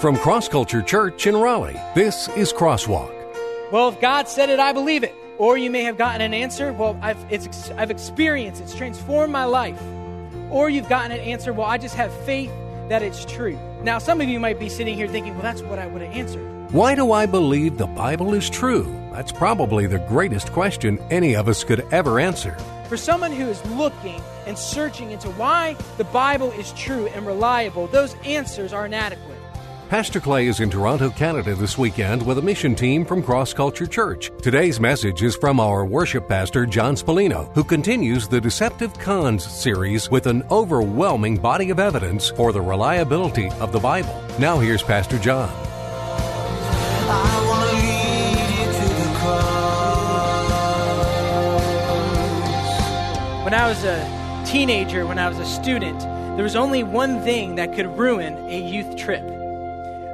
From Cross Culture Church in Raleigh, this is Crosswalk. Well, if God said it, I believe it. Or you may have gotten an answer, well, I've, it's, I've experienced, it's transformed my life. Or you've gotten an answer, well, I just have faith that it's true. Now, some of you might be sitting here thinking, well, that's what I would have answered. Why do I believe the Bible is true? That's probably the greatest question any of us could ever answer. For someone who is looking and searching into why the Bible is true and reliable, those answers are inadequate. Pastor Clay is in Toronto, Canada this weekend with a mission team from Cross Culture Church. Today's message is from our worship pastor, John Spallino, who continues the Deceptive Cons series with an overwhelming body of evidence for the reliability of the Bible. Now here's Pastor John. When I was a teenager, when I was a student, there was only one thing that could ruin a youth trip.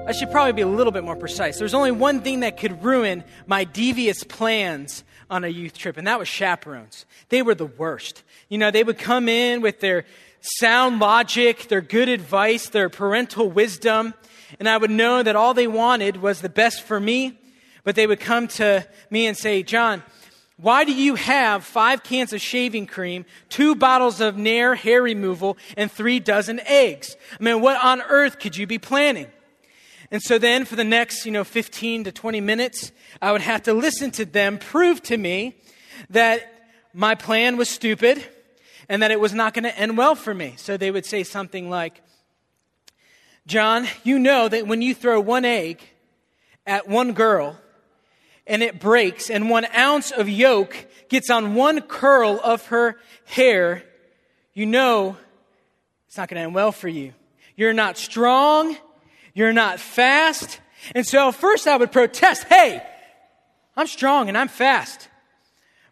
I should probably be a little bit more precise. There was only one thing that could ruin my devious plans on a youth trip, and that was chaperones. They were the worst. You know, they would come in with their sound logic, their good advice, their parental wisdom, and I would know that all they wanted was the best for me, but they would come to me and say, John, why do you have five cans of shaving cream, two bottles of Nair hair removal, and three dozen eggs? I mean, what on earth could you be planning? And so then for the next, you know, 15 to 20 minutes, I would have to listen to them prove to me that my plan was stupid and that it was not going to end well for me. So they would say something like, John, you know that when you throw one egg at one girl, and it breaks, and one ounce of yolk gets on one curl of her hair, you know it's not going to end well for you. You're not strong, you're not fast. And so first I would protest, hey, I'm strong and I'm fast.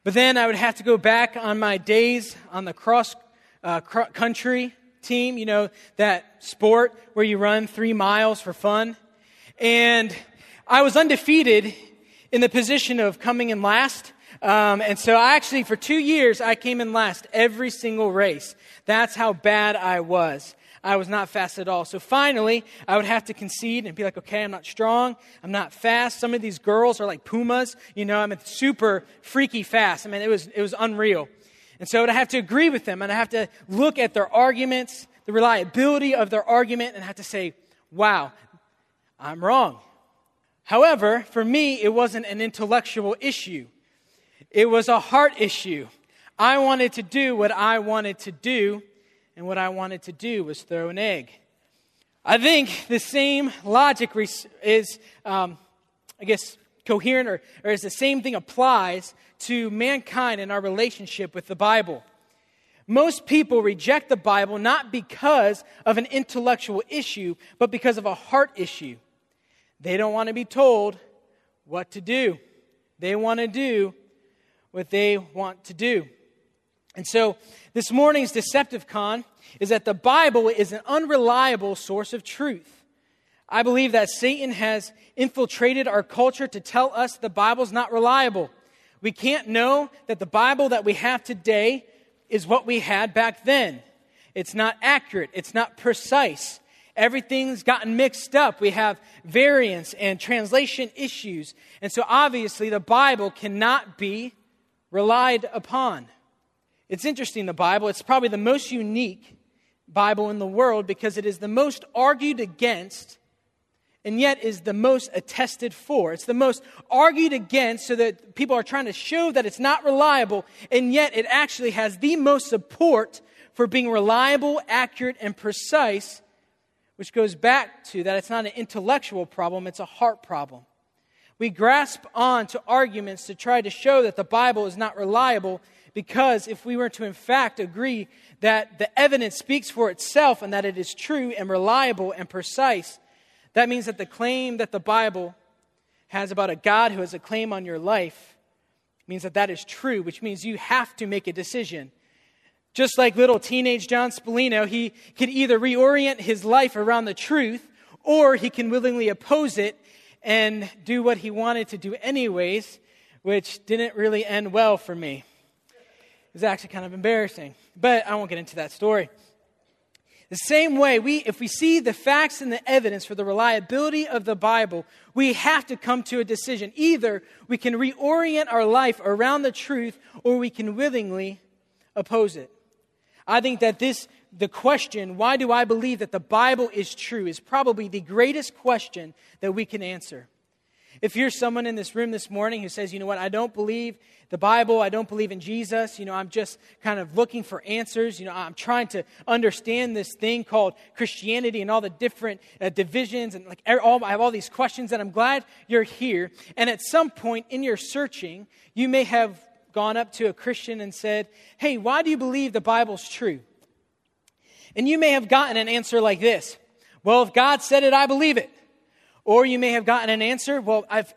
But then I would have to go back on my days on the cross uh, country team, you know, that sport where you run three miles for fun. And I was undefeated in the position of coming in last. Um, and so I actually, for two years, I came in last every single race. That's how bad I was. I was not fast at all. So finally, I would have to concede and be like, okay, I'm not strong. I'm not fast. Some of these girls are like pumas. You know, I'm super freaky fast. I mean, it was, it was unreal. And so I'd have to agree with them and I have to look at their arguments, the reliability of their argument, and have to say, wow, I'm wrong. However, for me, it wasn't an intellectual issue, it was a heart issue. I wanted to do what I wanted to do, and what I wanted to do was throw an egg. I think the same logic is, um, I guess, coherent, or, or is the same thing applies to mankind and our relationship with the Bible. Most people reject the Bible not because of an intellectual issue, but because of a heart issue. They don't want to be told what to do. They want to do what they want to do. And so, this morning's deceptive con is that the Bible is an unreliable source of truth. I believe that Satan has infiltrated our culture to tell us the Bible's not reliable. We can't know that the Bible that we have today is what we had back then. It's not accurate, it's not precise. Everything's gotten mixed up. We have variance and translation issues. And so obviously the Bible cannot be relied upon. It's interesting, the Bible. It's probably the most unique Bible in the world because it is the most argued against and yet is the most attested for. It's the most argued against so that people are trying to show that it's not reliable, and yet it actually has the most support for being reliable, accurate, and precise which goes back to that it's not an intellectual problem, it's a heart problem. We grasp on to arguments to try to show that the Bible is not reliable because if we were to, in fact, agree that the evidence speaks for itself and that it is true and reliable and precise, that means that the claim that the Bible has about a God who has a claim on your life means that that is true, which means you have to make a decision just like little teenage John Spallino, he can either reorient his life around the truth or he can willingly oppose it and do what he wanted to do anyways, which didn't really end well for me. Was actually kind of embarrassing, but I won't get into that story. The same way, we, if we see the facts and the evidence for the reliability of the Bible, we have to come to a decision. Either we can reorient our life around the truth or we can willingly oppose it. I think that this, the question, why do I believe that the Bible is true, is probably the greatest question that we can answer. If you're someone in this room this morning who says, you know what, I don't believe the Bible, I don't believe in Jesus, you know, I'm just kind of looking for answers, you know, I'm trying to understand this thing called Christianity and all the different uh, divisions and like all, I have all these questions and I'm glad you're here. And at some point in your searching, you may have gone up to a Christian and said, hey, why do you believe the Bible's true? And you may have gotten an answer like this Well, if God said it, I believe it. Or you may have gotten an answer, well, I've,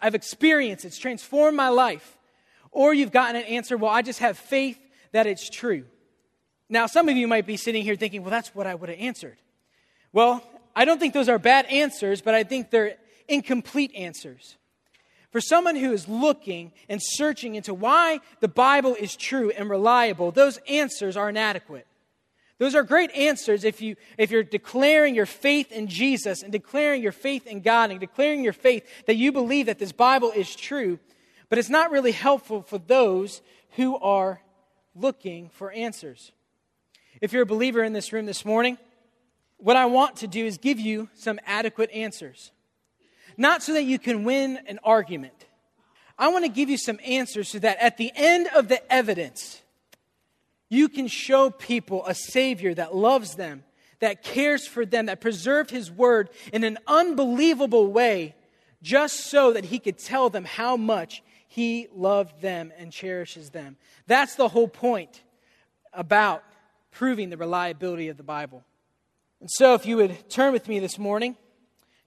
I've experienced, it's transformed my life. Or you've gotten an answer, well, I just have faith that it's true. Now, some of you might be sitting here thinking, well, that's what I would have answered. Well, I don't think those are bad answers, but I think they're incomplete answers. For someone who is looking and searching into why the Bible is true and reliable, those answers are inadequate. Those are great answers if, you, if you're declaring your faith in Jesus and declaring your faith in God and declaring your faith that you believe that this Bible is true. But it's not really helpful for those who are looking for answers. If you're a believer in this room this morning, what I want to do is give you some adequate answers. Not so that you can win an argument. I want to give you some answers so that at the end of the evidence, you can show people a Savior that loves them, that cares for them, that preserved His Word in an unbelievable way, just so that He could tell them how much He loved them and cherishes them. That's the whole point about proving the reliability of the Bible. And so, if you would turn with me this morning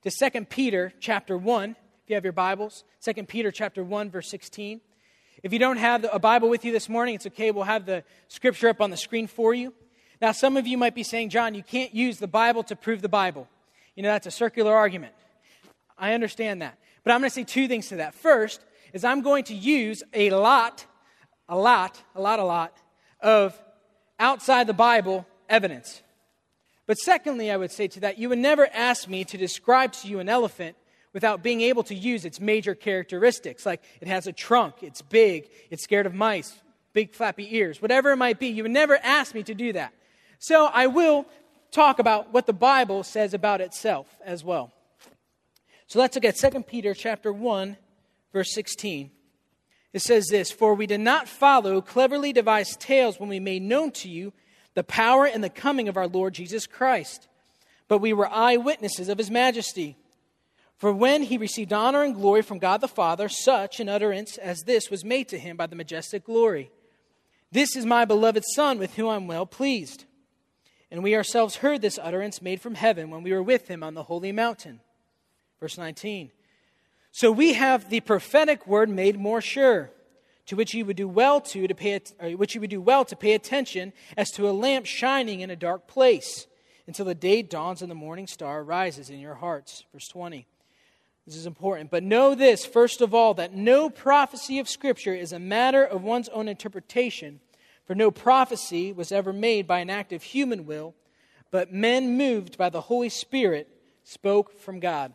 to 2 Peter chapter 1, if you have your Bibles, 2 Peter chapter 1, verse 16. If you don't have a Bible with you this morning, it's okay. We'll have the scripture up on the screen for you. Now, some of you might be saying, John, you can't use the Bible to prove the Bible. You know, that's a circular argument. I understand that. But I'm going to say two things to that. First, is I'm going to use a lot, a lot, a lot, a lot of outside the Bible evidence. But secondly, I would say to that, you would never ask me to describe to you an elephant without being able to use its major characteristics. Like it has a trunk, it's big, it's scared of mice, big flappy ears, whatever it might be. You would never ask me to do that. So I will talk about what the Bible says about itself as well. So let's look at 2 Peter chapter 1 verse 16. It says this, "For we did not follow cleverly devised tales when we made known to you the power and the coming of our Lord Jesus Christ, but we were eyewitnesses of his majesty." For when he received honor and glory from God the Father, such an utterance as this was made to him by the majestic glory This is my beloved Son, with whom I'm well pleased. And we ourselves heard this utterance made from heaven when we were with him on the holy mountain. Verse 19. So we have the prophetic word made more sure, to which you would do well to, to pay, which you would do well to pay attention as to a lamp shining in a dark place, until the day dawns and the morning star rises in your hearts. Verse 20. This is important. But know this, first of all, that no prophecy of Scripture is a matter of one's own interpretation, for no prophecy was ever made by an act of human will, but men moved by the Holy Spirit spoke from God.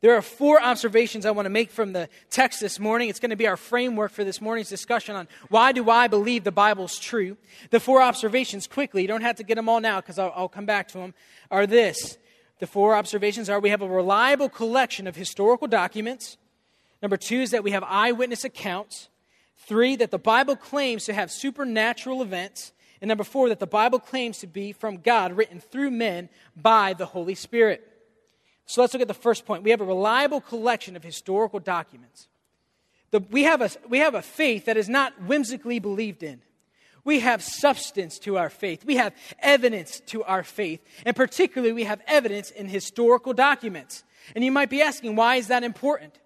There are four observations I want to make from the text this morning. It's going to be our framework for this morning's discussion on why do I believe the Bible's true. The four observations, quickly, you don't have to get them all now because I'll, I'll come back to them, are this the four observations are we have a reliable collection of historical documents. Number two is that we have eyewitness accounts. Three, that the Bible claims to have supernatural events. And number four, that the Bible claims to be from God, written through men by the Holy Spirit. So let's look at the first point. We have a reliable collection of historical documents. The, we, have a, we have a faith that is not whimsically believed in. We have substance to our faith. We have evidence to our faith. And particularly, we have evidence in historical documents. And you might be asking, why is that important?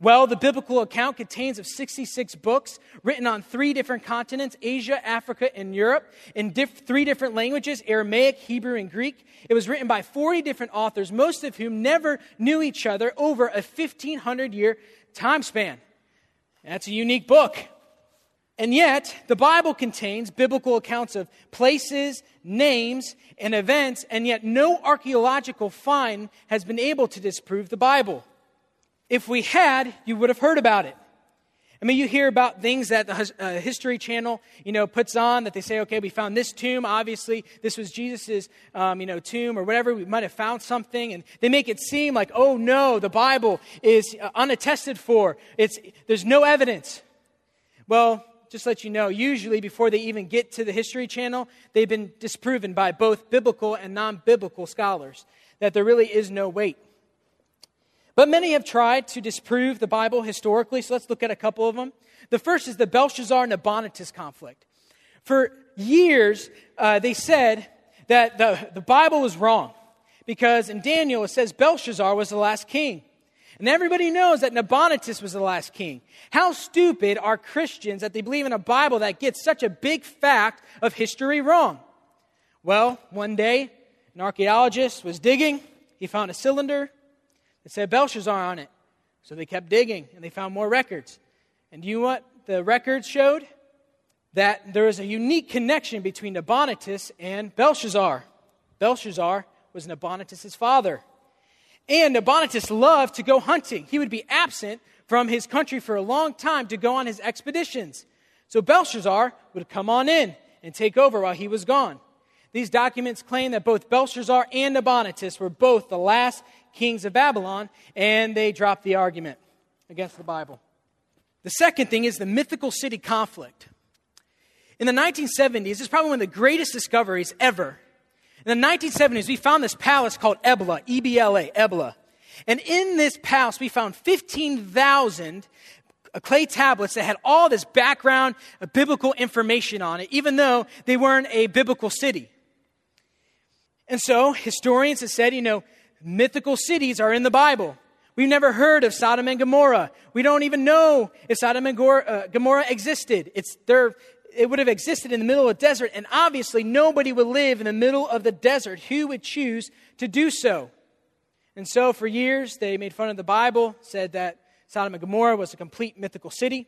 Well, the biblical account contains of 66 books written on three different continents, Asia, Africa, and Europe, in diff- three different languages, Aramaic, Hebrew, and Greek. It was written by 40 different authors, most of whom never knew each other over a 1500 year time span. That's a unique book. And yet, the Bible contains biblical accounts of places, names, and events, and yet no archaeological find has been able to disprove the Bible. If we had, you would have heard about it. I mean, you hear about things that the uh, History Channel, you know, puts on that they say, okay, we found this tomb. Obviously, this was Jesus's, um, you know, tomb or whatever. We might have found something, and they make it seem like, oh no, the Bible is uh, unattested for. It's there's no evidence. Well, just let you know, usually before they even get to the History Channel, they've been disproven by both biblical and non-biblical scholars that there really is no weight. But many have tried to disprove the Bible historically, so let's look at a couple of them. The first is the Belshazzar Nabonidus conflict. For years, uh, they said that the, the Bible was wrong because in Daniel it says Belshazzar was the last king. And everybody knows that Nabonidus was the last king. How stupid are Christians that they believe in a Bible that gets such a big fact of history wrong? Well, one day, an archaeologist was digging. He found a cylinder that said Belshazzar on it. So they kept digging and they found more records. And do you know what the records showed? That there was a unique connection between Nabonidus and Belshazzar. Belshazzar was Nabonidus' father. And Nabonidus loved to go hunting. He would be absent from his country for a long time to go on his expeditions. So Belshazzar would come on in and take over while he was gone. These documents claim that both Belshazzar and Nabonidus were both the last kings of Babylon, and they dropped the argument against the Bible. The second thing is the mythical city conflict. In the 1970s, this is probably one of the greatest discoveries ever. In the 1970s, we found this palace called Ebla, E B L A, Ebla. And in this palace, we found 15,000 clay tablets that had all this background uh, biblical information on it, even though they weren't a biblical city. And so, historians have said, you know, mythical cities are in the Bible. We've never heard of Sodom and Gomorrah. We don't even know if Sodom and uh, Gomorrah existed. It's there. It would have existed in the middle of the desert, and obviously nobody would live in the middle of the desert. Who would choose to do so? And so, for years, they made fun of the Bible, said that Sodom and Gomorrah was a complete mythical city.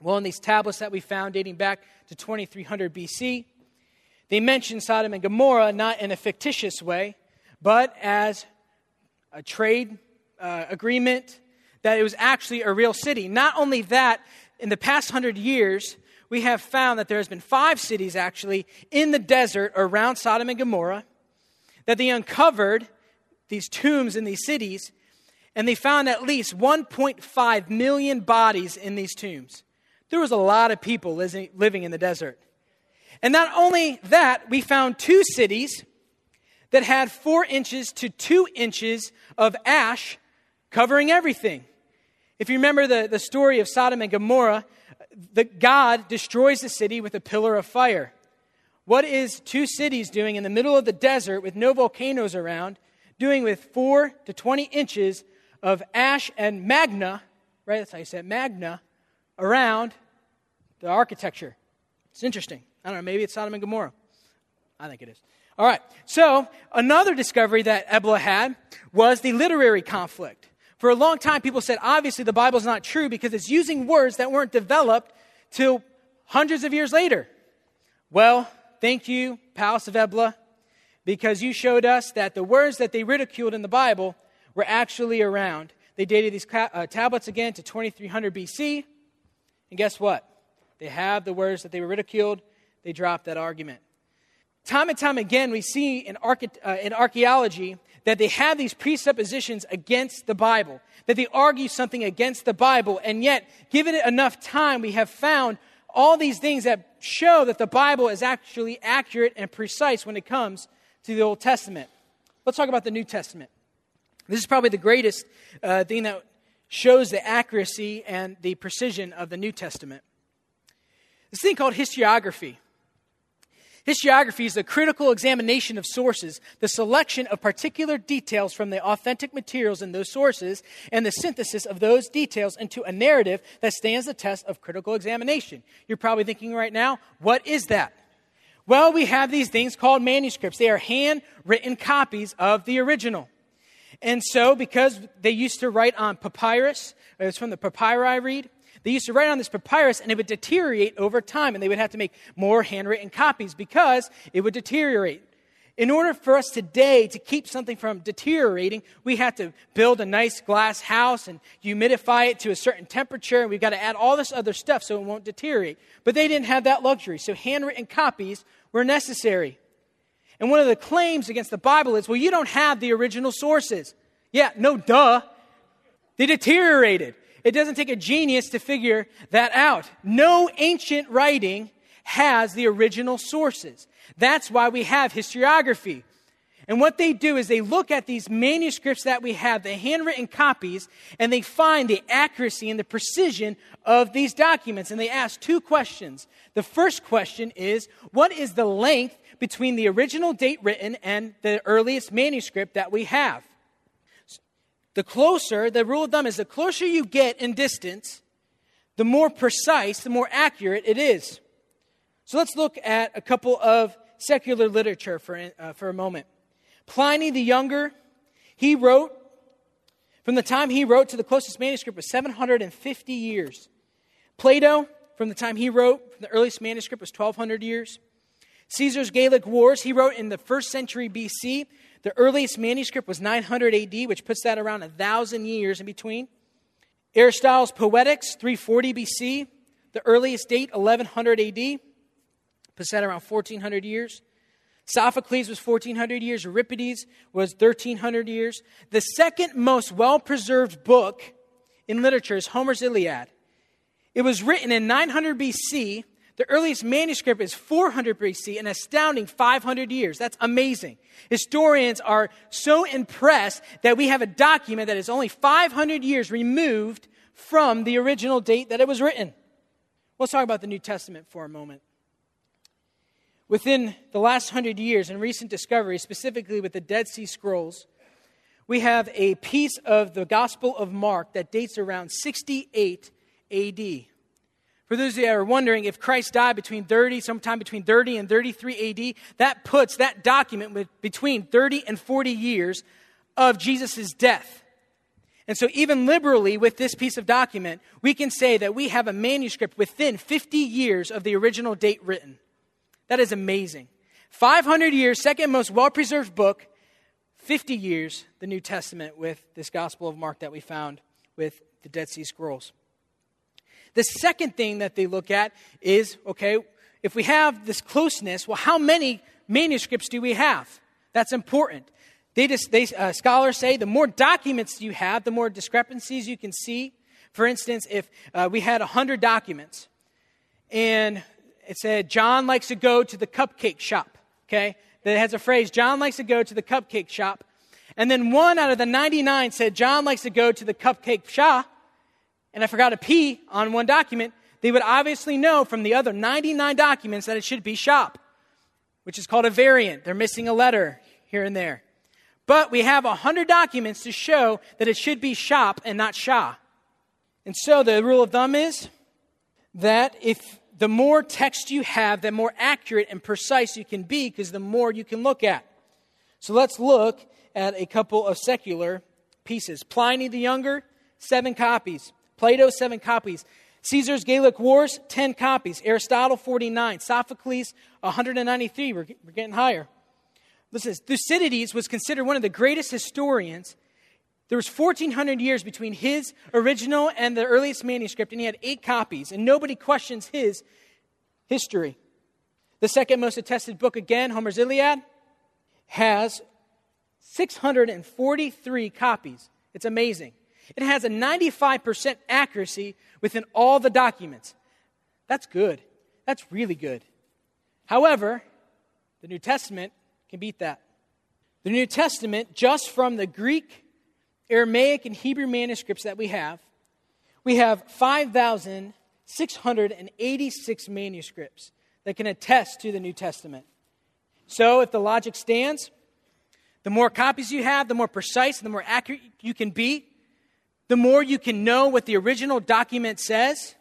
Well, in these tablets that we found dating back to 2300 BC, they mention Sodom and Gomorrah not in a fictitious way, but as a trade uh, agreement, that it was actually a real city. Not only that, in the past hundred years, we have found that there has been five cities actually in the desert around Sodom and Gomorrah that they uncovered these tombs in these cities and they found at least 1.5 million bodies in these tombs. There was a lot of people living in the desert. And not only that, we found two cities that had four inches to two inches of ash covering everything. If you remember the, the story of Sodom and Gomorrah, the God destroys the city with a pillar of fire. What is two cities doing in the middle of the desert with no volcanoes around, doing with four to 20 inches of ash and magna, right? That's how you say it, magna, around the architecture? It's interesting. I don't know, maybe it's Sodom and Gomorrah. I think it is. All right. So, another discovery that Ebla had was the literary conflict. For a long time, people said, obviously, the Bible is not true because it's using words that weren't developed till hundreds of years later. Well, thank you, Palace of Ebla, because you showed us that the words that they ridiculed in the Bible were actually around. They dated these uh, tablets again to 2300 BC. And guess what? They have the words that they were ridiculed. They dropped that argument. Time and time again, we see in, arche- uh, in archaeology that they have these presuppositions against the Bible, that they argue something against the Bible, and yet, given it enough time, we have found all these things that show that the Bible is actually accurate and precise when it comes to the Old Testament. Let's talk about the New Testament. This is probably the greatest uh, thing that shows the accuracy and the precision of the New Testament. This thing called historiography. Historiography is the critical examination of sources, the selection of particular details from the authentic materials in those sources, and the synthesis of those details into a narrative that stands the test of critical examination. You're probably thinking right now, what is that? Well, we have these things called manuscripts. They are handwritten copies of the original. And so, because they used to write on papyrus, it's from the papyri I read, They used to write on this papyrus and it would deteriorate over time, and they would have to make more handwritten copies because it would deteriorate. In order for us today to keep something from deteriorating, we have to build a nice glass house and humidify it to a certain temperature, and we've got to add all this other stuff so it won't deteriorate. But they didn't have that luxury, so handwritten copies were necessary. And one of the claims against the Bible is well, you don't have the original sources. Yeah, no duh. They deteriorated. It doesn't take a genius to figure that out. No ancient writing has the original sources. That's why we have historiography. And what they do is they look at these manuscripts that we have, the handwritten copies, and they find the accuracy and the precision of these documents. And they ask two questions. The first question is what is the length between the original date written and the earliest manuscript that we have? The closer, the rule of thumb is the closer you get in distance, the more precise, the more accurate it is. So let's look at a couple of secular literature for, uh, for a moment. Pliny the Younger, he wrote, from the time he wrote to the closest manuscript was 750 years. Plato, from the time he wrote, from the earliest manuscript was 1200 years. Caesar's Gallic Wars, he wrote in the first century BC. The earliest manuscript was 900 AD, which puts that around a thousand years in between. Aristotle's Poetics, 340 BC. The earliest date, 1100 AD. Paset around 1400 years. Sophocles was 1400 years. Euripides was 1300 years. The second most well preserved book in literature is Homer's Iliad. It was written in 900 BC. The earliest manuscript is 400 BC, an astounding 500 years. That's amazing. Historians are so impressed that we have a document that is only 500 years removed from the original date that it was written. Let's talk about the New Testament for a moment. Within the last hundred years and recent discoveries, specifically with the Dead Sea Scrolls, we have a piece of the Gospel of Mark that dates around 68 AD. For those of you that are wondering, if Christ died between 30, sometime between 30 and 33 AD, that puts that document between 30 and 40 years of Jesus' death. And so, even liberally, with this piece of document, we can say that we have a manuscript within 50 years of the original date written. That is amazing. 500 years, second most well preserved book, 50 years, the New Testament with this Gospel of Mark that we found with the Dead Sea Scrolls. The second thing that they look at is okay, if we have this closeness, well, how many manuscripts do we have? That's important. They just, they, uh, scholars say the more documents you have, the more discrepancies you can see. For instance, if uh, we had 100 documents and it said, John likes to go to the cupcake shop. Okay? That has a phrase, John likes to go to the cupcake shop. And then one out of the 99 said, John likes to go to the cupcake shop. And I forgot a P on one document. They would obviously know from the other 99 documents that it should be shop, which is called a variant. They're missing a letter here and there. But we have 100 documents to show that it should be shop and not Shah. And so the rule of thumb is that if the more text you have, the more accurate and precise you can be because the more you can look at. So let's look at a couple of secular pieces. Pliny the Younger, seven copies. Plato, seven copies. Caesar's Gallic Wars, 10 copies. Aristotle, 49. Sophocles, 193. We're, we're getting higher. Listen, Thucydides was considered one of the greatest historians there was 1400 years between his original and the earliest manuscript, and he had eight copies, and nobody questions his history. The second most attested book, again, Homer's Iliad, has 643 copies. It's amazing. It has a 95% accuracy within all the documents. That's good. That's really good. However, the New Testament can beat that. The New Testament, just from the Greek Aramaic and Hebrew manuscripts that we have, we have 5,686 manuscripts that can attest to the New Testament. So, if the logic stands, the more copies you have, the more precise, and the more accurate you can be, the more you can know what the original document says,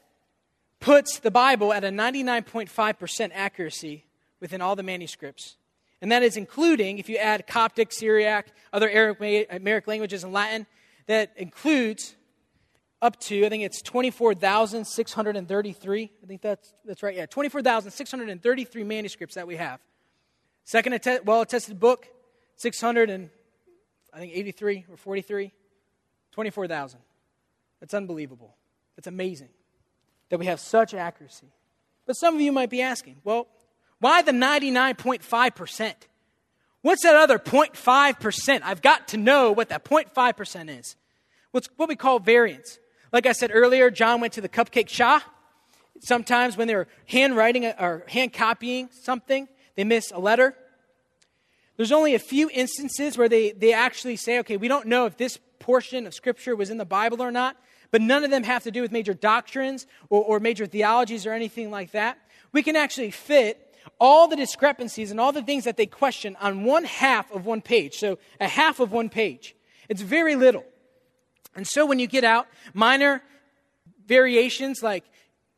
puts the Bible at a 99.5% accuracy within all the manuscripts. And that is including, if you add Coptic, Syriac, other Aramaic languages, and Latin, that includes up to, I think it's 24,633. I think that's, that's right. Yeah, 24,633 manuscripts that we have. Second well attested book, 600 and I think 83 or 43. 24,000. That's unbelievable. That's amazing that we have such accuracy. But some of you might be asking, well, why the 99.5%? What's that other 0.5%? I've got to know what that 0.5% is. What's what we call variance. Like I said earlier, John went to the cupcake shop. Sometimes when they're handwriting uh, or hand copying something, they miss a letter. There's only a few instances where they, they actually say, okay, we don't know if this portion of Scripture was in the Bible or not, but none of them have to do with major doctrines or, or major theologies or anything like that. We can actually fit all the discrepancies and all the things that they question on one half of one page. So, a half of one page. It's very little. And so, when you get out minor variations like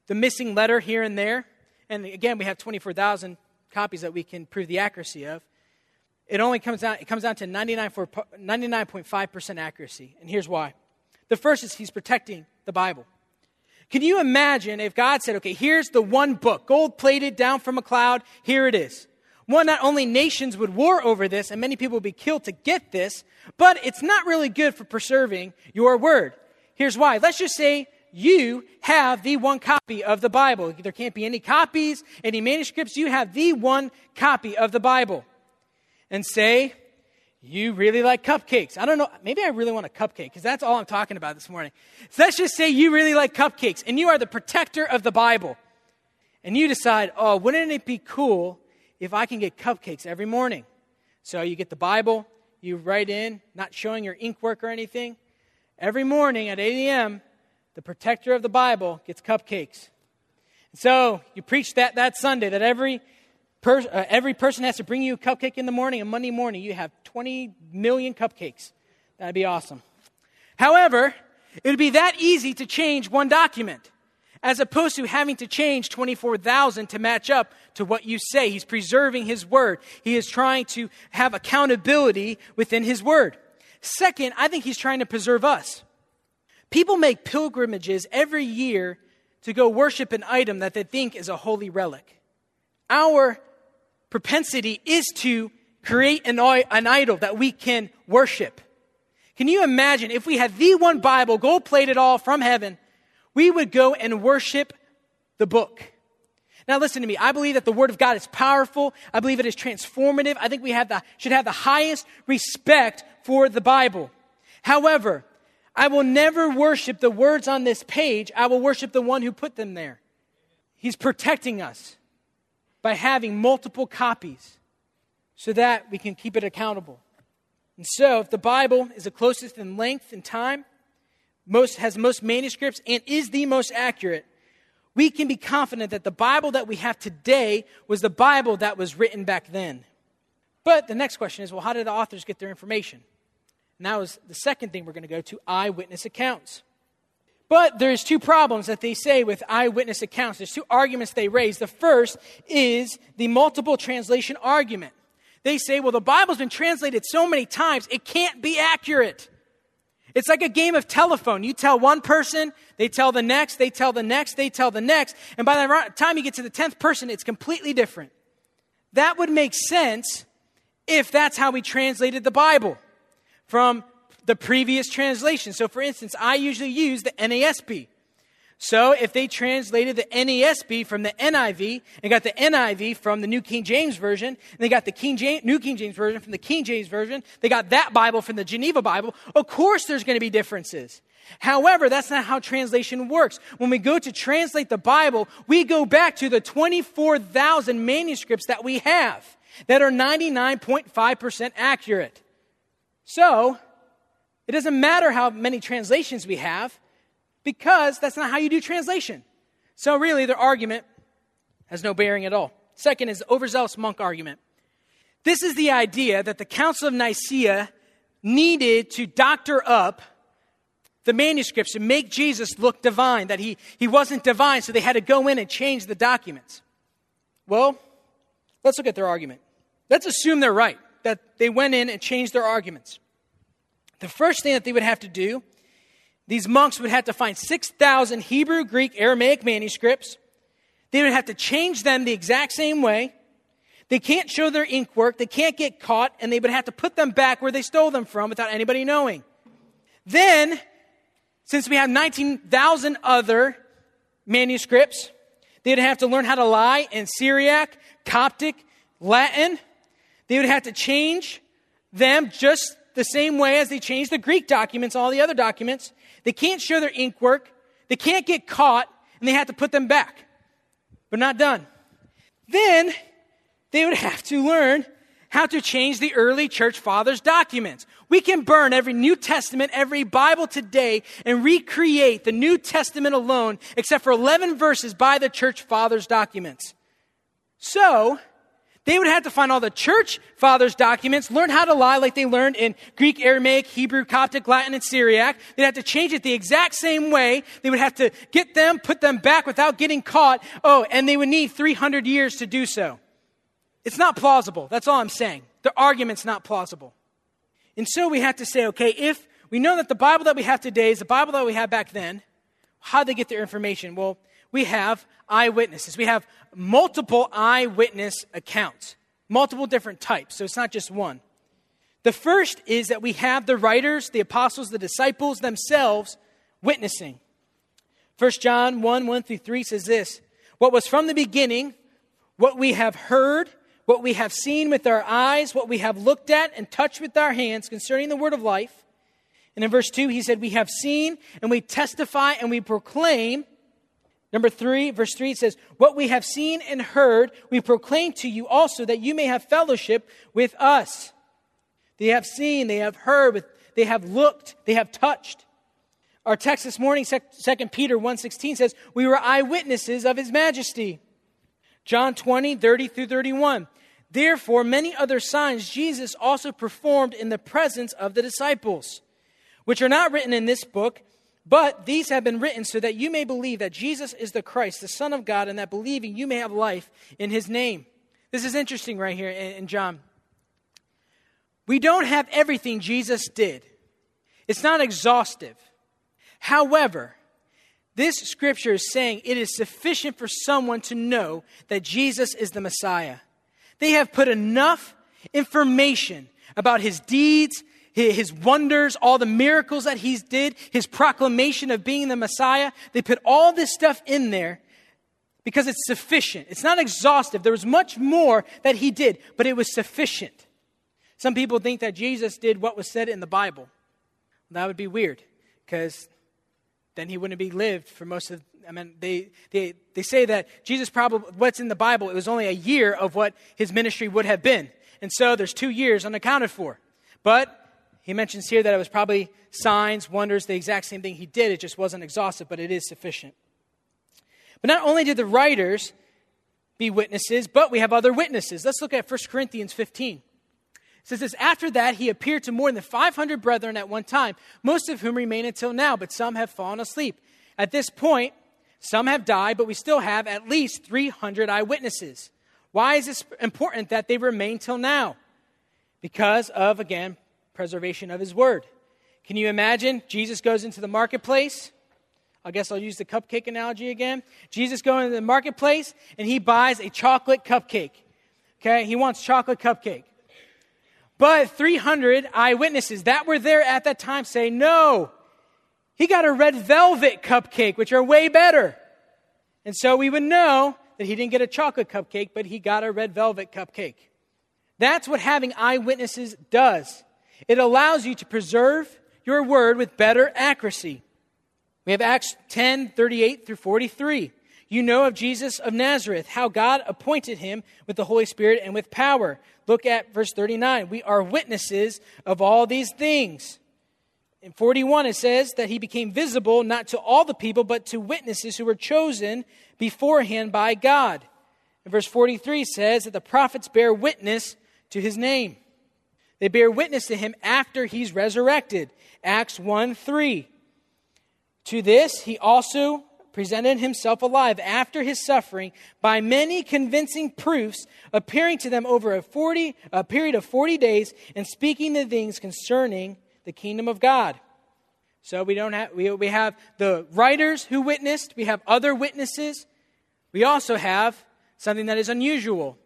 the missing letter here and there, and again, we have 24,000 copies that we can prove the accuracy of. It only comes down, it comes down to 99.5% accuracy. And here's why. The first is he's protecting the Bible. Can you imagine if God said, okay, here's the one book, gold plated down from a cloud, here it is. One, not only nations would war over this and many people would be killed to get this, but it's not really good for preserving your word. Here's why. Let's just say you have the one copy of the Bible. There can't be any copies, any manuscripts. You have the one copy of the Bible. And say, you really like cupcakes. I don't know. Maybe I really want a cupcake because that's all I'm talking about this morning. So let's just say you really like cupcakes and you are the protector of the Bible. And you decide, oh, wouldn't it be cool if I can get cupcakes every morning? So you get the Bible, you write in, not showing your ink work or anything. Every morning at 8 a.m., the protector of the Bible gets cupcakes. So you preach that that Sunday that every Per, uh, every person has to bring you a cupcake in the morning, and Monday morning you have 20 million cupcakes. That'd be awesome. However, it would be that easy to change one document as opposed to having to change 24,000 to match up to what you say. He's preserving his word. He is trying to have accountability within his word. Second, I think he's trying to preserve us. People make pilgrimages every year to go worship an item that they think is a holy relic. Our propensity is to create an, an idol that we can worship. Can you imagine if we had the one Bible, gold plated all from heaven, we would go and worship the book. Now listen to me. I believe that the Word of God is powerful. I believe it is transformative. I think we have the, should have the highest respect for the Bible. However, I will never worship the words on this page. I will worship the one who put them there. He's protecting us by having multiple copies so that we can keep it accountable. And so, if the Bible is the closest in length and time, most, has most manuscripts, and is the most accurate, we can be confident that the Bible that we have today was the Bible that was written back then. But the next question is well, how did the authors get their information? And that was the second thing we're going to go to eyewitness accounts. But there's two problems that they say with eyewitness accounts. There's two arguments they raise. The first is the multiple translation argument. They say, well, the Bible's been translated so many times, it can't be accurate. It's like a game of telephone. You tell one person, they tell the next, they tell the next, they tell the next, and by the time you get to the 10th person, it's completely different. That would make sense if that's how we translated the Bible from the previous translation. So, for instance, I usually use the NASB. So, if they translated the NASB from the NIV and got the NIV from the New King James Version, and they got the King James, New King James Version from the King James Version, they got that Bible from the Geneva Bible, of course there's going to be differences. However, that's not how translation works. When we go to translate the Bible, we go back to the 24,000 manuscripts that we have that are 99.5% accurate. So, it doesn't matter how many translations we have because that's not how you do translation. So, really, their argument has no bearing at all. Second is the overzealous monk argument. This is the idea that the Council of Nicaea needed to doctor up the manuscripts to make Jesus look divine, that he, he wasn't divine, so they had to go in and change the documents. Well, let's look at their argument. Let's assume they're right, that they went in and changed their arguments. The first thing that they would have to do, these monks would have to find 6,000 Hebrew, Greek, Aramaic manuscripts. They would have to change them the exact same way. They can't show their ink work. They can't get caught, and they would have to put them back where they stole them from without anybody knowing. Then, since we have 19,000 other manuscripts, they'd have to learn how to lie in Syriac, Coptic, Latin. They would have to change them just the same way as they changed the Greek documents, all the other documents. They can't show their ink work. They can't get caught, and they have to put them back. But not done. Then they would have to learn how to change the early church fathers' documents. We can burn every New Testament, every Bible today, and recreate the New Testament alone, except for 11 verses by the church fathers' documents. So, they would have to find all the church fathers' documents, learn how to lie like they learned in Greek, Aramaic, Hebrew, Coptic, Latin, and Syriac. They'd have to change it the exact same way. They would have to get them, put them back without getting caught. Oh, and they would need 300 years to do so. It's not plausible. That's all I'm saying. The argument's not plausible. And so we have to say, okay, if we know that the Bible that we have today is the Bible that we had back then, how did they get their information? Well, we have eyewitnesses. We have multiple eyewitness accounts, multiple different types, so it's not just one. The first is that we have the writers, the apostles, the disciples themselves witnessing. 1 John 1 1 through 3 says this What was from the beginning, what we have heard, what we have seen with our eyes, what we have looked at and touched with our hands concerning the word of life. And in verse 2, he said, We have seen and we testify and we proclaim Number three, verse three, says, What we have seen and heard, we proclaim to you also, that you may have fellowship with us. They have seen, they have heard, they have looked, they have touched. Our text this morning, 2 Peter 1.16 says, We were eyewitnesses of his majesty. John 20, 30 through 31. Therefore, many other signs Jesus also performed in the presence of the disciples, which are not written in this book, but these have been written so that you may believe that Jesus is the Christ, the Son of God, and that believing you may have life in his name. This is interesting right here in, John. We don't have everything Jesus did, it's not exhaustive. However, this scripture is saying it is sufficient for someone to know that Jesus is the Messiah. They have put enough information about his deeds, his wonders, all the miracles that he's did, his proclamation of being the Messiah. They put all this stuff in there because it's sufficient. It's not exhaustive. There was much more that he did, but it was sufficient. Some people think that Jesus did what was said in the Bible. That would be weird because then he wouldn't be lived for most of I mean, they, they, they say that Jesus probably, what's in the Bible, it was only a year of what his ministry would have been. And so there's two years unaccounted for. But he mentions here that it was probably signs, wonders, the exact same thing he did. It just wasn't exhaustive, but it is sufficient. But not only did the writers be witnesses, but we have other witnesses. Let's look at 1 Corinthians 15. It says this After that, he appeared to more than 500 brethren at one time, most of whom remain until now, but some have fallen asleep. At this point, some have died, but we still have at least 300 eyewitnesses. Why is this important that they remain till now? Because of, again, preservation of his word. Can you imagine? Jesus goes into the marketplace. I guess I'll use the cupcake analogy again. Jesus goes into the marketplace and he buys a chocolate cupcake. Okay, he wants chocolate cupcake. But 300 eyewitnesses that were there at that time say, no, he got a red velvet cupcake, which are way better. And so we would know that he didn't get a chocolate cupcake, but he got a red velvet cupcake. That's what having eyewitnesses does. It allows you to preserve your word with better accuracy. We have Acts 10 38 through 43. You know of Jesus of Nazareth, how God appointed him with the Holy Spirit and with power. Look at verse 39. We are witnesses of all these things. In 41, it says that he became visible not to all the people, but to witnesses who were chosen beforehand by God. And verse 43 says that the prophets bear witness to his name. They bear witness to him after he's resurrected. Acts 1 3. To this, he also presented himself alive after his suffering by many convincing proofs, appearing to them over a, 40, a period of 40 days and speaking the things concerning the kingdom of God. So we don't have we, we have the writers who witnessed, we have other witnesses. We also have something that is unusual.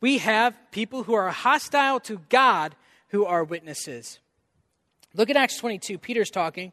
We have people who are hostile to God who are witnesses. Look at Acts 22. Peter's talking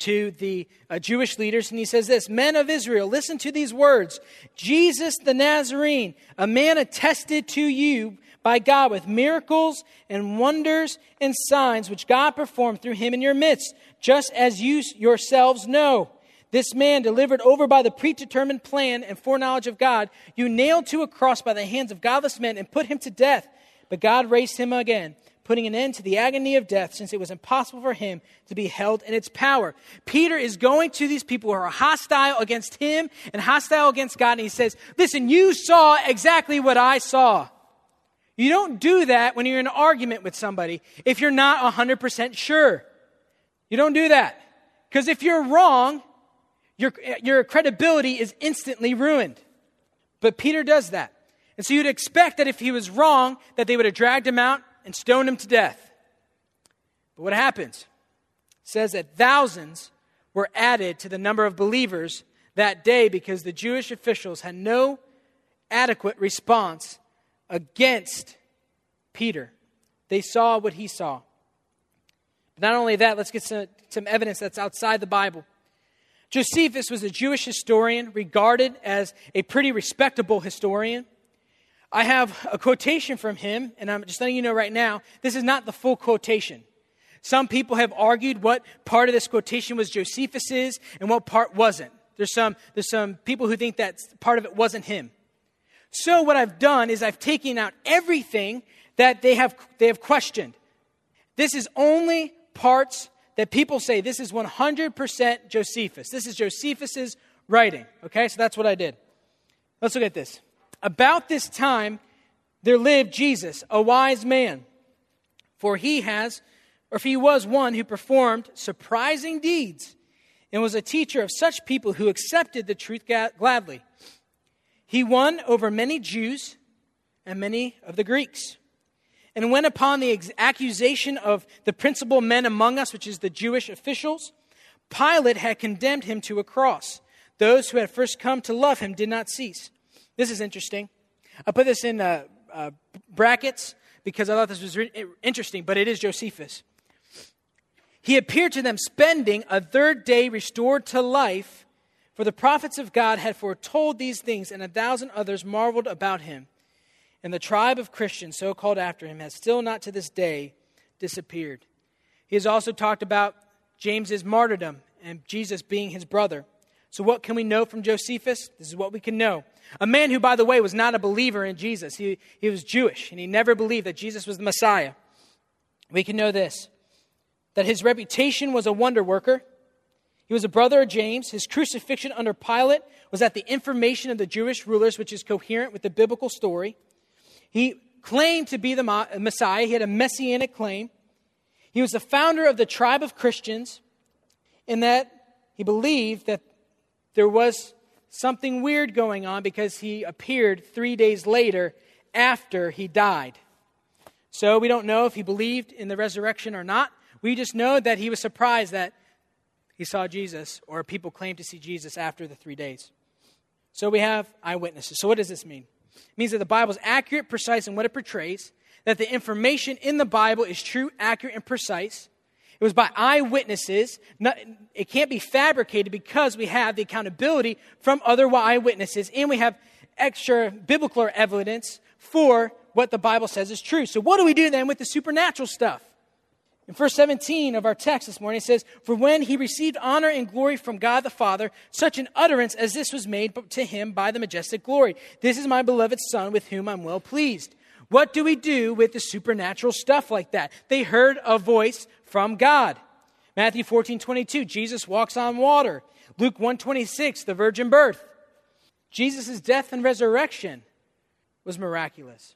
to the uh, Jewish leaders, and he says this Men of Israel, listen to these words Jesus the Nazarene, a man attested to you by God with miracles and wonders and signs which God performed through him in your midst, just as you yourselves know. This man, delivered over by the predetermined plan and foreknowledge of God, you nailed to a cross by the hands of godless men and put him to death. But God raised him again putting an end to the agony of death, since it was impossible for him to be held in its power. Peter is going to these people who are hostile against him and hostile against God, and he says, Listen, you saw exactly what I saw. You don't do that when you're in an argument with somebody if you're not 100% sure. You don't do that. Because if you're wrong, your, your credibility is instantly ruined. But Peter does that. And so you'd expect that if he was wrong, that they would have dragged him out and stoned him to death. But what happens? It says that thousands were added to the number of believers that day because the Jewish officials had no adequate response against Peter. They saw what he saw. But not only that, let's get some, some evidence that's outside the Bible. Josephus was a Jewish historian, regarded as a pretty respectable historian. I have a quotation from him, and I'm just letting you know right now, this is not the full quotation. Some people have argued what part of this quotation was Josephus's and what part wasn't. There's some, there's some people who think that part of it wasn't him. So what I've done is I've taken out everything that they have, they have questioned. This is only parts that people say this is 100% Josephus. This is Josephus's writing. Okay, so that's what I did. Let's look at this. About this time, there lived Jesus, a wise man, for he has, or if he was one who performed surprising deeds and was a teacher of such people who accepted the truth gladly. He won over many Jews and many of the Greeks. And when upon the accusation of the principal men among us, which is the Jewish officials, Pilate had condemned him to a cross. Those who had first come to love him did not cease. This is interesting. I put this in uh, uh, brackets because I thought this was re- interesting, but it is Josephus. He appeared to them spending a third day restored to life, for the prophets of God had foretold these things, and a thousand others marveled about him. And the tribe of Christians, so called after him, has still not to this day disappeared. He has also talked about James's martyrdom and Jesus being his brother. So, what can we know from Josephus? This is what we can know. A man who, by the way, was not a believer in Jesus. He, he was Jewish, and he never believed that Jesus was the Messiah. We can know this that his reputation was a wonder worker. He was a brother of James. His crucifixion under Pilate was at the information of the Jewish rulers, which is coherent with the biblical story. He claimed to be the Messiah, he had a messianic claim. He was the founder of the tribe of Christians, in that he believed that there was something weird going on because he appeared three days later after he died. So we don't know if he believed in the resurrection or not. We just know that he was surprised that he saw Jesus, or people claimed to see Jesus after the three days. So we have eyewitnesses. So what does this mean? It means that the Bible is accurate, precise in what it portrays, that the information in the Bible is true, accurate, and precise, it was by eyewitnesses. It can't be fabricated because we have the accountability from other eyewitnesses and we have extra biblical evidence for what the Bible says is true. So, what do we do then with the supernatural stuff? In verse 17 of our text this morning, it says, For when he received honor and glory from God the Father, such an utterance as this was made to him by the majestic glory. This is my beloved Son with whom I'm well pleased. What do we do with the supernatural stuff like that? They heard a voice from God. Matthew 14, 22, Jesus walks on water. Luke 1, 26, the virgin birth. Jesus' death and resurrection was miraculous.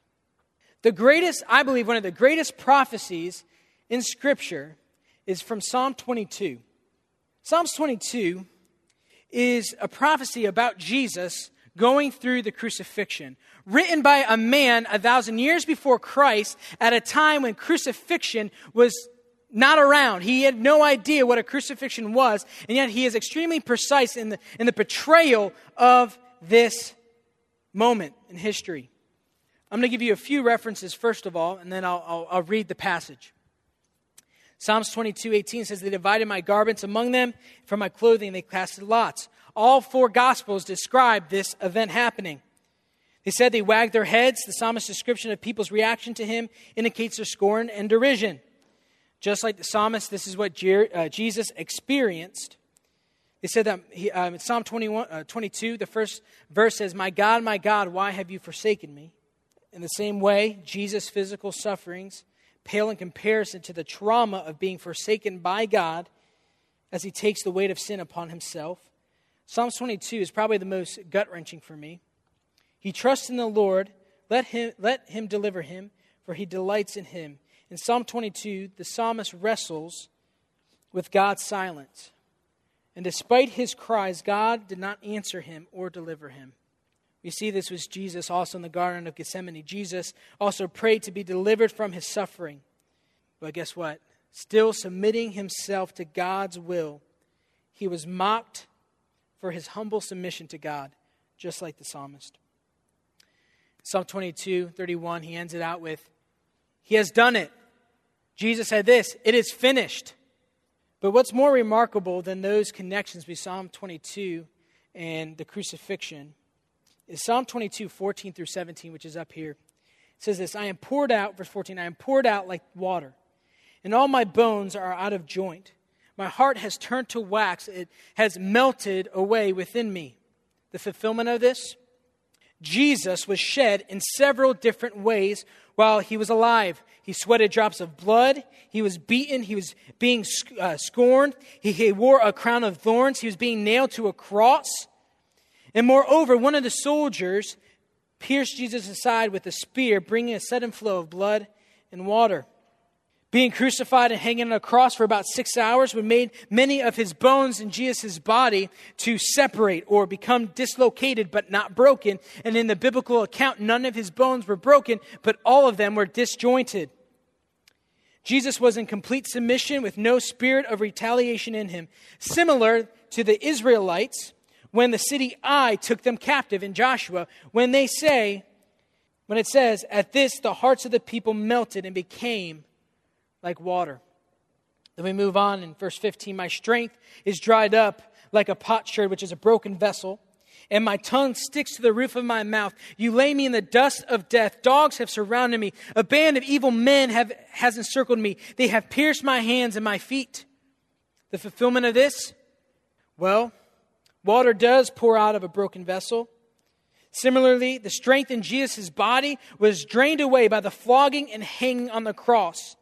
The greatest, I believe, one of the greatest prophecies in Scripture is from Psalm 22. Psalms 22 is a prophecy about Jesus going through the crucifixion, written by a man a thousand years before Christ at a time when crucifixion was not around. He had no idea what a crucifixion was, and yet he is extremely precise in the, in the portrayal of this moment in history. I'm going to give you a few references first of all, and then I'll, I'll, I'll read the passage. Psalms 22, 18 says, They divided my garments among them, from my clothing they casted lots. All four Gospels describe this event happening. They said they wagged their heads. The psalmist's description of people's reaction to him indicates their scorn and derision. Just like the psalmist, this is what uh, Jesus experienced. They said that he, uh, in Psalm 21, uh, 22, the first verse says, My God, my God, why have you forsaken me? In the same way, Jesus' physical sufferings pale in comparison to the trauma of being forsaken by God as he takes the weight of sin upon himself. Psalms 22 is probably the most gut wrenching for me. He trusts in the Lord, let him, let him deliver him, for he delights in him. In Psalm 22, the psalmist wrestles with God's silence. And despite his cries, God did not answer him or deliver him. We see this was Jesus also in the Garden of Gethsemane. Jesus also prayed to be delivered from his suffering. But guess what? Still submitting himself to God's will, he was mocked for his humble submission to God, just like the psalmist. Psalm 22, 31, he ends it out with, He has done it. Jesus said this, it is finished. But what's more remarkable than those connections between Psalm 22 and the crucifixion is Psalm 22, 14 through 17, which is up here. It says this I am poured out, verse 14, I am poured out like water, and all my bones are out of joint. My heart has turned to wax, it has melted away within me. The fulfillment of this Jesus was shed in several different ways while he was alive. He sweated drops of blood. He was beaten. He was being uh, scorned. He, he wore a crown of thorns. He was being nailed to a cross. And moreover, one of the soldiers pierced Jesus' side with a spear, bringing a sudden flow of blood and water. Being crucified and hanging on a cross for about six hours would made many of his bones in jesus' body to separate or become dislocated but not broken. And in the biblical account none of his bones were broken but all of them were disjointed. Jesus was in complete submission with no spirit of retaliation in him. Similar to the israelites when the city Ai took them captive in joshua when they say when it says at this the hearts of the people melted and became like water. Then we move on in verse 15. My strength is dried up like a potsherd, which is a broken vessel, and my tongue sticks to the roof of my mouth. You lay me in the dust of death. Dogs have surrounded me. A band of evil men have, has encircled me. They have pierced my hands and my feet. The fulfillment of this? Well, water does pour out of a broken vessel. Similarly, the strength in Jesus' body was drained away by the flogging and hanging on the cross.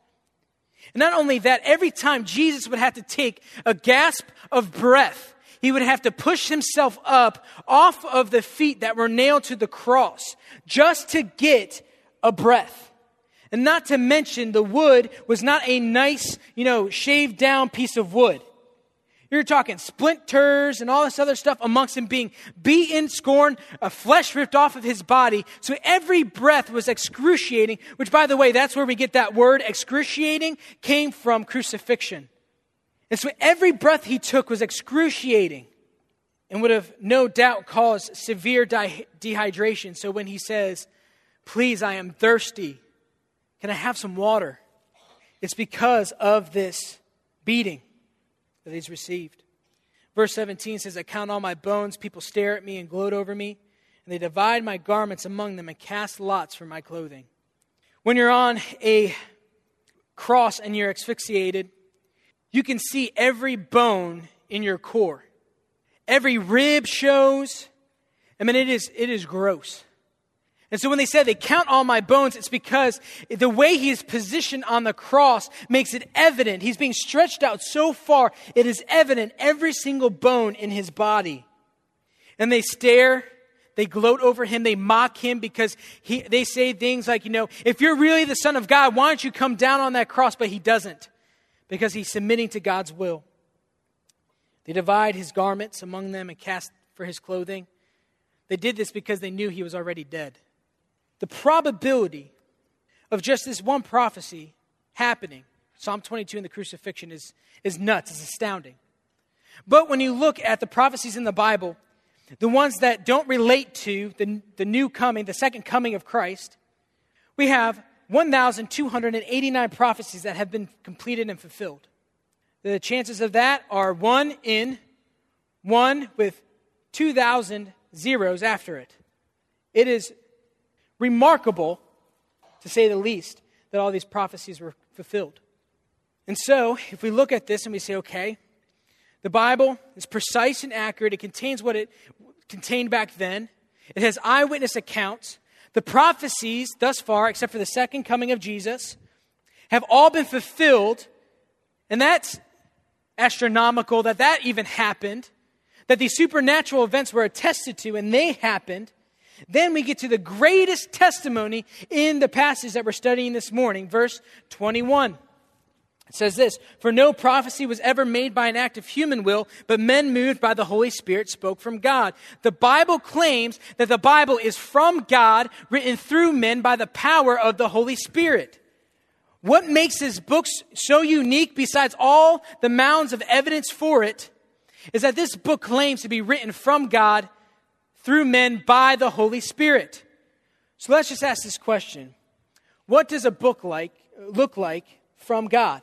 And not only that, every time Jesus would have to take a gasp of breath, he would have to push himself up off of the feet that were nailed to the cross just to get a breath. And not to mention, the wood was not a nice, you know, shaved down piece of wood. You're talking splinters and all this other stuff amongst him being beaten, scorned, a flesh ripped off of his body. So every breath was excruciating, which, by the way, that's where we get that word excruciating, came from crucifixion. And so every breath he took was excruciating and would have no doubt caused severe de- dehydration. So when he says, Please, I am thirsty, can I have some water? It's because of this beating that he's received. Verse 17 says, I count all my bones. People stare at me and gloat over me, and they divide my garments among them and cast lots for my clothing. When you're on a cross and you're asphyxiated, you can see every bone in your core. Every rib shows. I mean, it is, it is gross. And so when they said they count all my bones, it's because the way he is positioned on the cross makes it evident. He's being stretched out so far, it is evident every single bone in his body. And they stare, they gloat over him, they mock him because he, they say things like, you know, if you're really the Son of God, why don't you come down on that cross? But he doesn't because he's submitting to God's will. They divide his garments among them and cast for his clothing. They did this because they knew he was already dead the probability of just this one prophecy happening Psalm 22 and the crucifixion is, is nuts, it's astounding. But when you look at the prophecies in the Bible, the ones that don't relate to the, the new coming, the second coming of Christ, we have 1,289 prophecies that have been completed and fulfilled. The chances of that are one in, one with 2,000 zeros after it. It is remarkable, to say the least, that all these prophecies were fulfilled. And so, if we look at this and we say, okay, the Bible is precise and accurate, it contains what it contained back then, it has eyewitness accounts. The prophecies thus far, except for the second coming of Jesus, have all been fulfilled. And that's astronomical that that even happened, that these supernatural events were attested to and they happened. Then we get to the greatest testimony in the passage that we're studying this morning, verse 21. It says this For no prophecy was ever made by an act of human will, but men moved by the Holy Spirit spoke from God. The Bible claims that the Bible is from God, written through men by the power of the Holy Spirit. What makes this book so unique, besides all the mounds of evidence for it, is that this book claims to be written from God through men by the Holy Spirit. So let's just ask this question What does a book like, look like from God?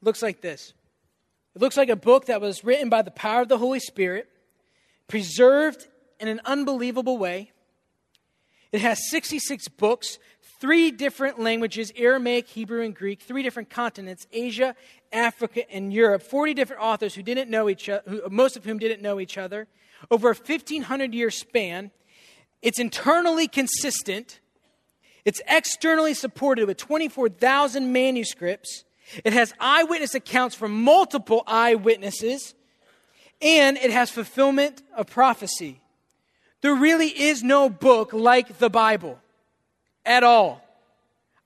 It looks like this it looks like a book that was written by the power of the Holy Spirit, preserved in an unbelievable way. It has 66 books, three different languages Aramaic, Hebrew, and Greek, three different continents Asia, Africa, and Europe, 40 different authors who didn't know each other, most of whom didn't know each other, over a 1500 year span. It's internally consistent, it's externally supported with 24,000 manuscripts. It has eyewitness accounts from multiple eyewitnesses, and it has fulfillment of prophecy. There really is no book like the Bible at all.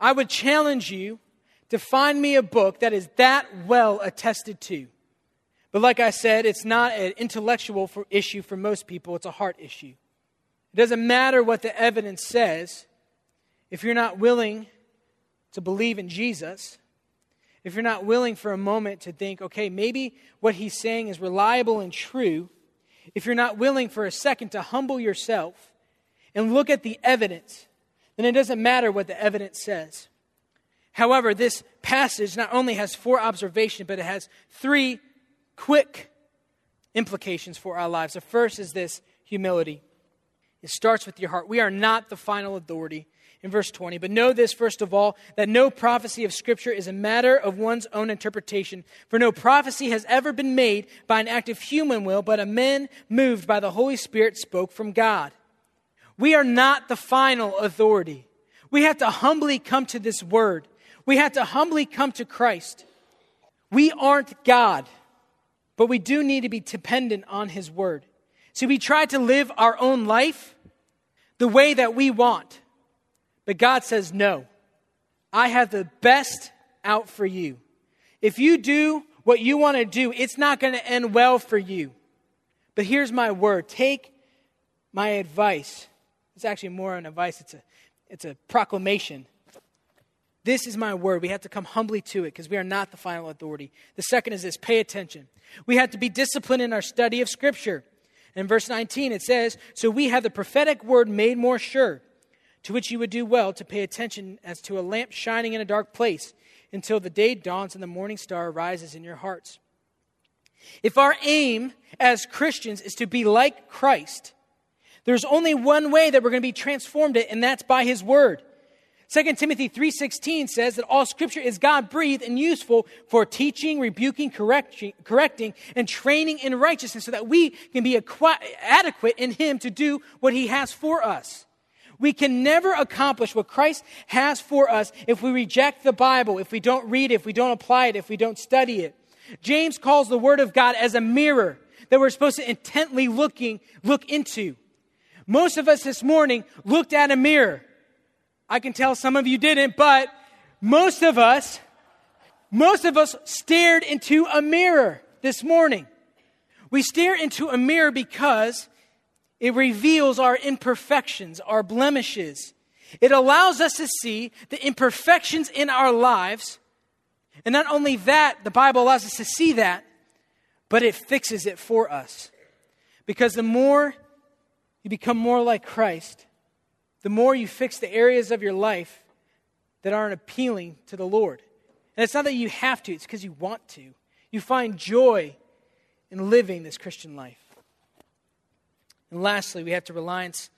I would challenge you to find me a book that is that well attested to. But like I said, it's not an intellectual for issue for most people, it's a heart issue. It doesn't matter what the evidence says if you're not willing to believe in Jesus, if you're not willing for a moment to think, okay, maybe what he's saying is reliable and true, if you're not willing for a second to humble yourself and look at the evidence then it doesn't matter what the evidence says. However, this passage not only has four observations, but it has three quick implications for our lives. The first is this humility. It starts with your heart. We are not the final authority in verse 20. But know this, first of all, that no prophecy of Scripture is a matter of one's own interpretation. For no prophecy has ever been made by an act of human will, but a man moved by the Holy Spirit spoke from God. We are not the final authority. We have to humbly come to this word. We have to humbly come to Christ. We aren't God, but we do need to be dependent on His word. See, we try to live our own life the way that we want, but God says, no. I have the best out for you. If you do what you want to do, it's not going to end well for you. But here's my word take my advice it's actually more an advice, it's a, it's a proclamation. This is my word. We have to come humbly to it because we are not the final authority. The second is this pay attention. We have to be disciplined in our study of Scripture. In verse 19, it says, So we have the prophetic word made more sure, to which you would do well to pay attention as to a lamp shining in a dark place until the day dawns and the morning star rises in your hearts. If our aim as Christians is to be like Christ, there's only one way that we're going to be transformed and that's by his word. 2 Timothy 3:16 says that all scripture is God-breathed and useful for teaching, rebuking, correcting, correcting and training in righteousness so that we can be adequate in him to do what he has for us. We can never accomplish what Christ has for us if we reject the Bible, if we don't read it, if we don't apply it, if we don't study it. James calls the word of God as a mirror that we're supposed to intently looking look into. Most of us this morning looked at a mirror. I can tell some of you didn't, but most of us, most of us stared into a mirror this morning. We stare into a mirror because it reveals our imperfections, our blemishes. It allows us to see the imperfections in our lives And not only that, the Bible allows us to see that, but it fixes it for us. Because the more you become more like Christ, the more you fix the areas of your life that aren't appealing to the Lord. And it's not that you have to, it's because you want to. You find joy in living this Christian life. And lastly, we have to reliance,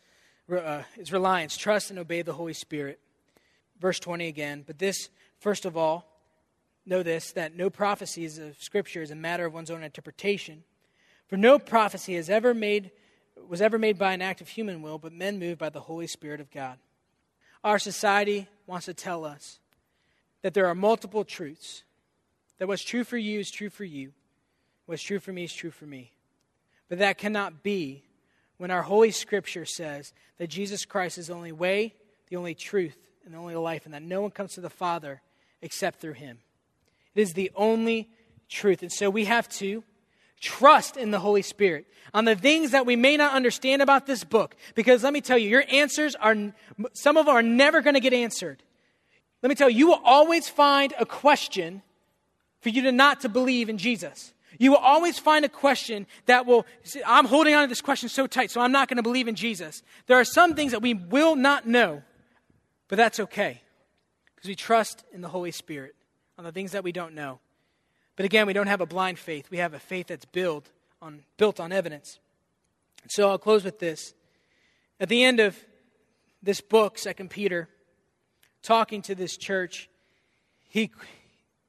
uh, is reliance, trust and obey the Holy Spirit. Verse 20 again. But this, first of all, know this that no prophecies of Scripture is a matter of one's own interpretation. For no prophecy has ever made, was ever made by an act of human will, but men moved by the Holy Spirit of God. Our society wants to tell us that there are multiple truths, that what's true for you is true for you, what's true for me is true for me. But that cannot be when our Holy Scripture says that Jesus Christ is the only way, the only truth, and the only life, and that no one comes to the Father except through Him. It is the only truth. And so we have to trust in the Holy Spirit on the things that we may not understand about this book. Because let me tell you, your answers are, some of them are never going to get answered. Let me tell you, you will always find a question for you to not to believe in Jesus. You will always find a question that will, I'm holding on to this question so tight, so I'm not going to believe in Jesus. There are some things that we will not know, but that's okay because we trust in the Holy Spirit on the things that we don't know. But again, we don't have a blind faith. We have a faith that's built on, built on evidence. So I'll close with this. At the end of this book, Second Peter, talking to this church, he,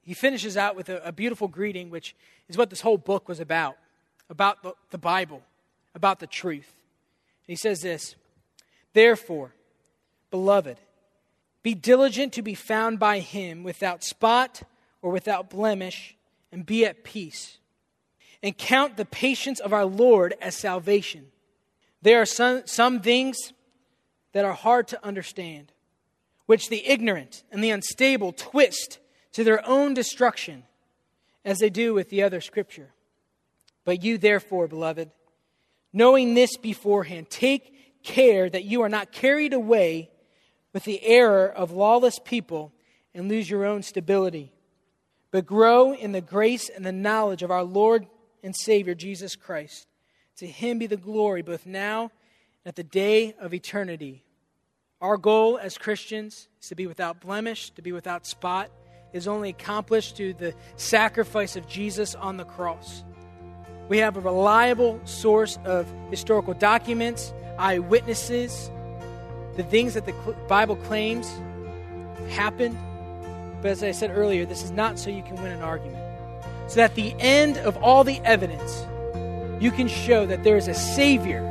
he finishes out with a, a beautiful greeting, which is what this whole book was about about the, the Bible, about the truth. he says this Therefore, beloved, be diligent to be found by him without spot or without blemish, and be at peace. And count the patience of our Lord as salvation. There are some, some things that are hard to understand, which the ignorant and the unstable twist to their own destruction, as they do with the other scripture. But you, therefore, beloved, knowing this beforehand, take care that you are not carried away with the error of lawless people and lose your own stability, but grow in the grace and the knowledge of our Lord and Savior Jesus Christ. To him be the glory both now and at the day of eternity. Our goal as Christians is to be without blemish, to be without spot, is only accomplished through the sacrifice of Jesus on the cross. We have a reliable source of historical documents, eyewitnesses, the things that the Bible claims happened. But as I said earlier, this is not so you can win an argument. So that at the end of all the evidence, you can show that there is a Savior.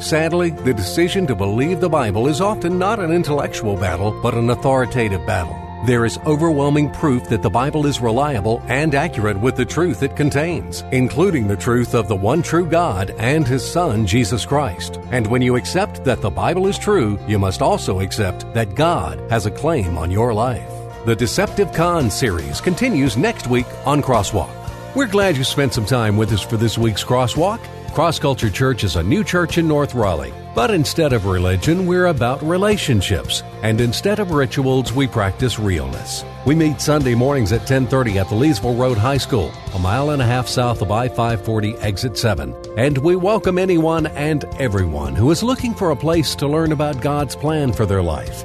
Sadly, the decision to believe the Bible is often not an intellectual battle, but an authoritative battle. There is overwhelming proof that the Bible is reliable and accurate with the truth it contains, including the truth of the one true God and His Son, Jesus Christ. And when you accept that the Bible is true, you must also accept that God has a claim on your life. The Deceptive Con series continues next week on Crosswalk. We're glad you spent some time with us for this week's Crosswalk. Cross Culture Church is a new church in North Raleigh. But instead of religion, we're about relationships. And instead of rituals, we practice realness. We meet Sunday mornings at 1030 at the Leesville Road High School, a mile and a half south of I-540 exit 7. And we welcome anyone and everyone who is looking for a place to learn about God's plan for their life.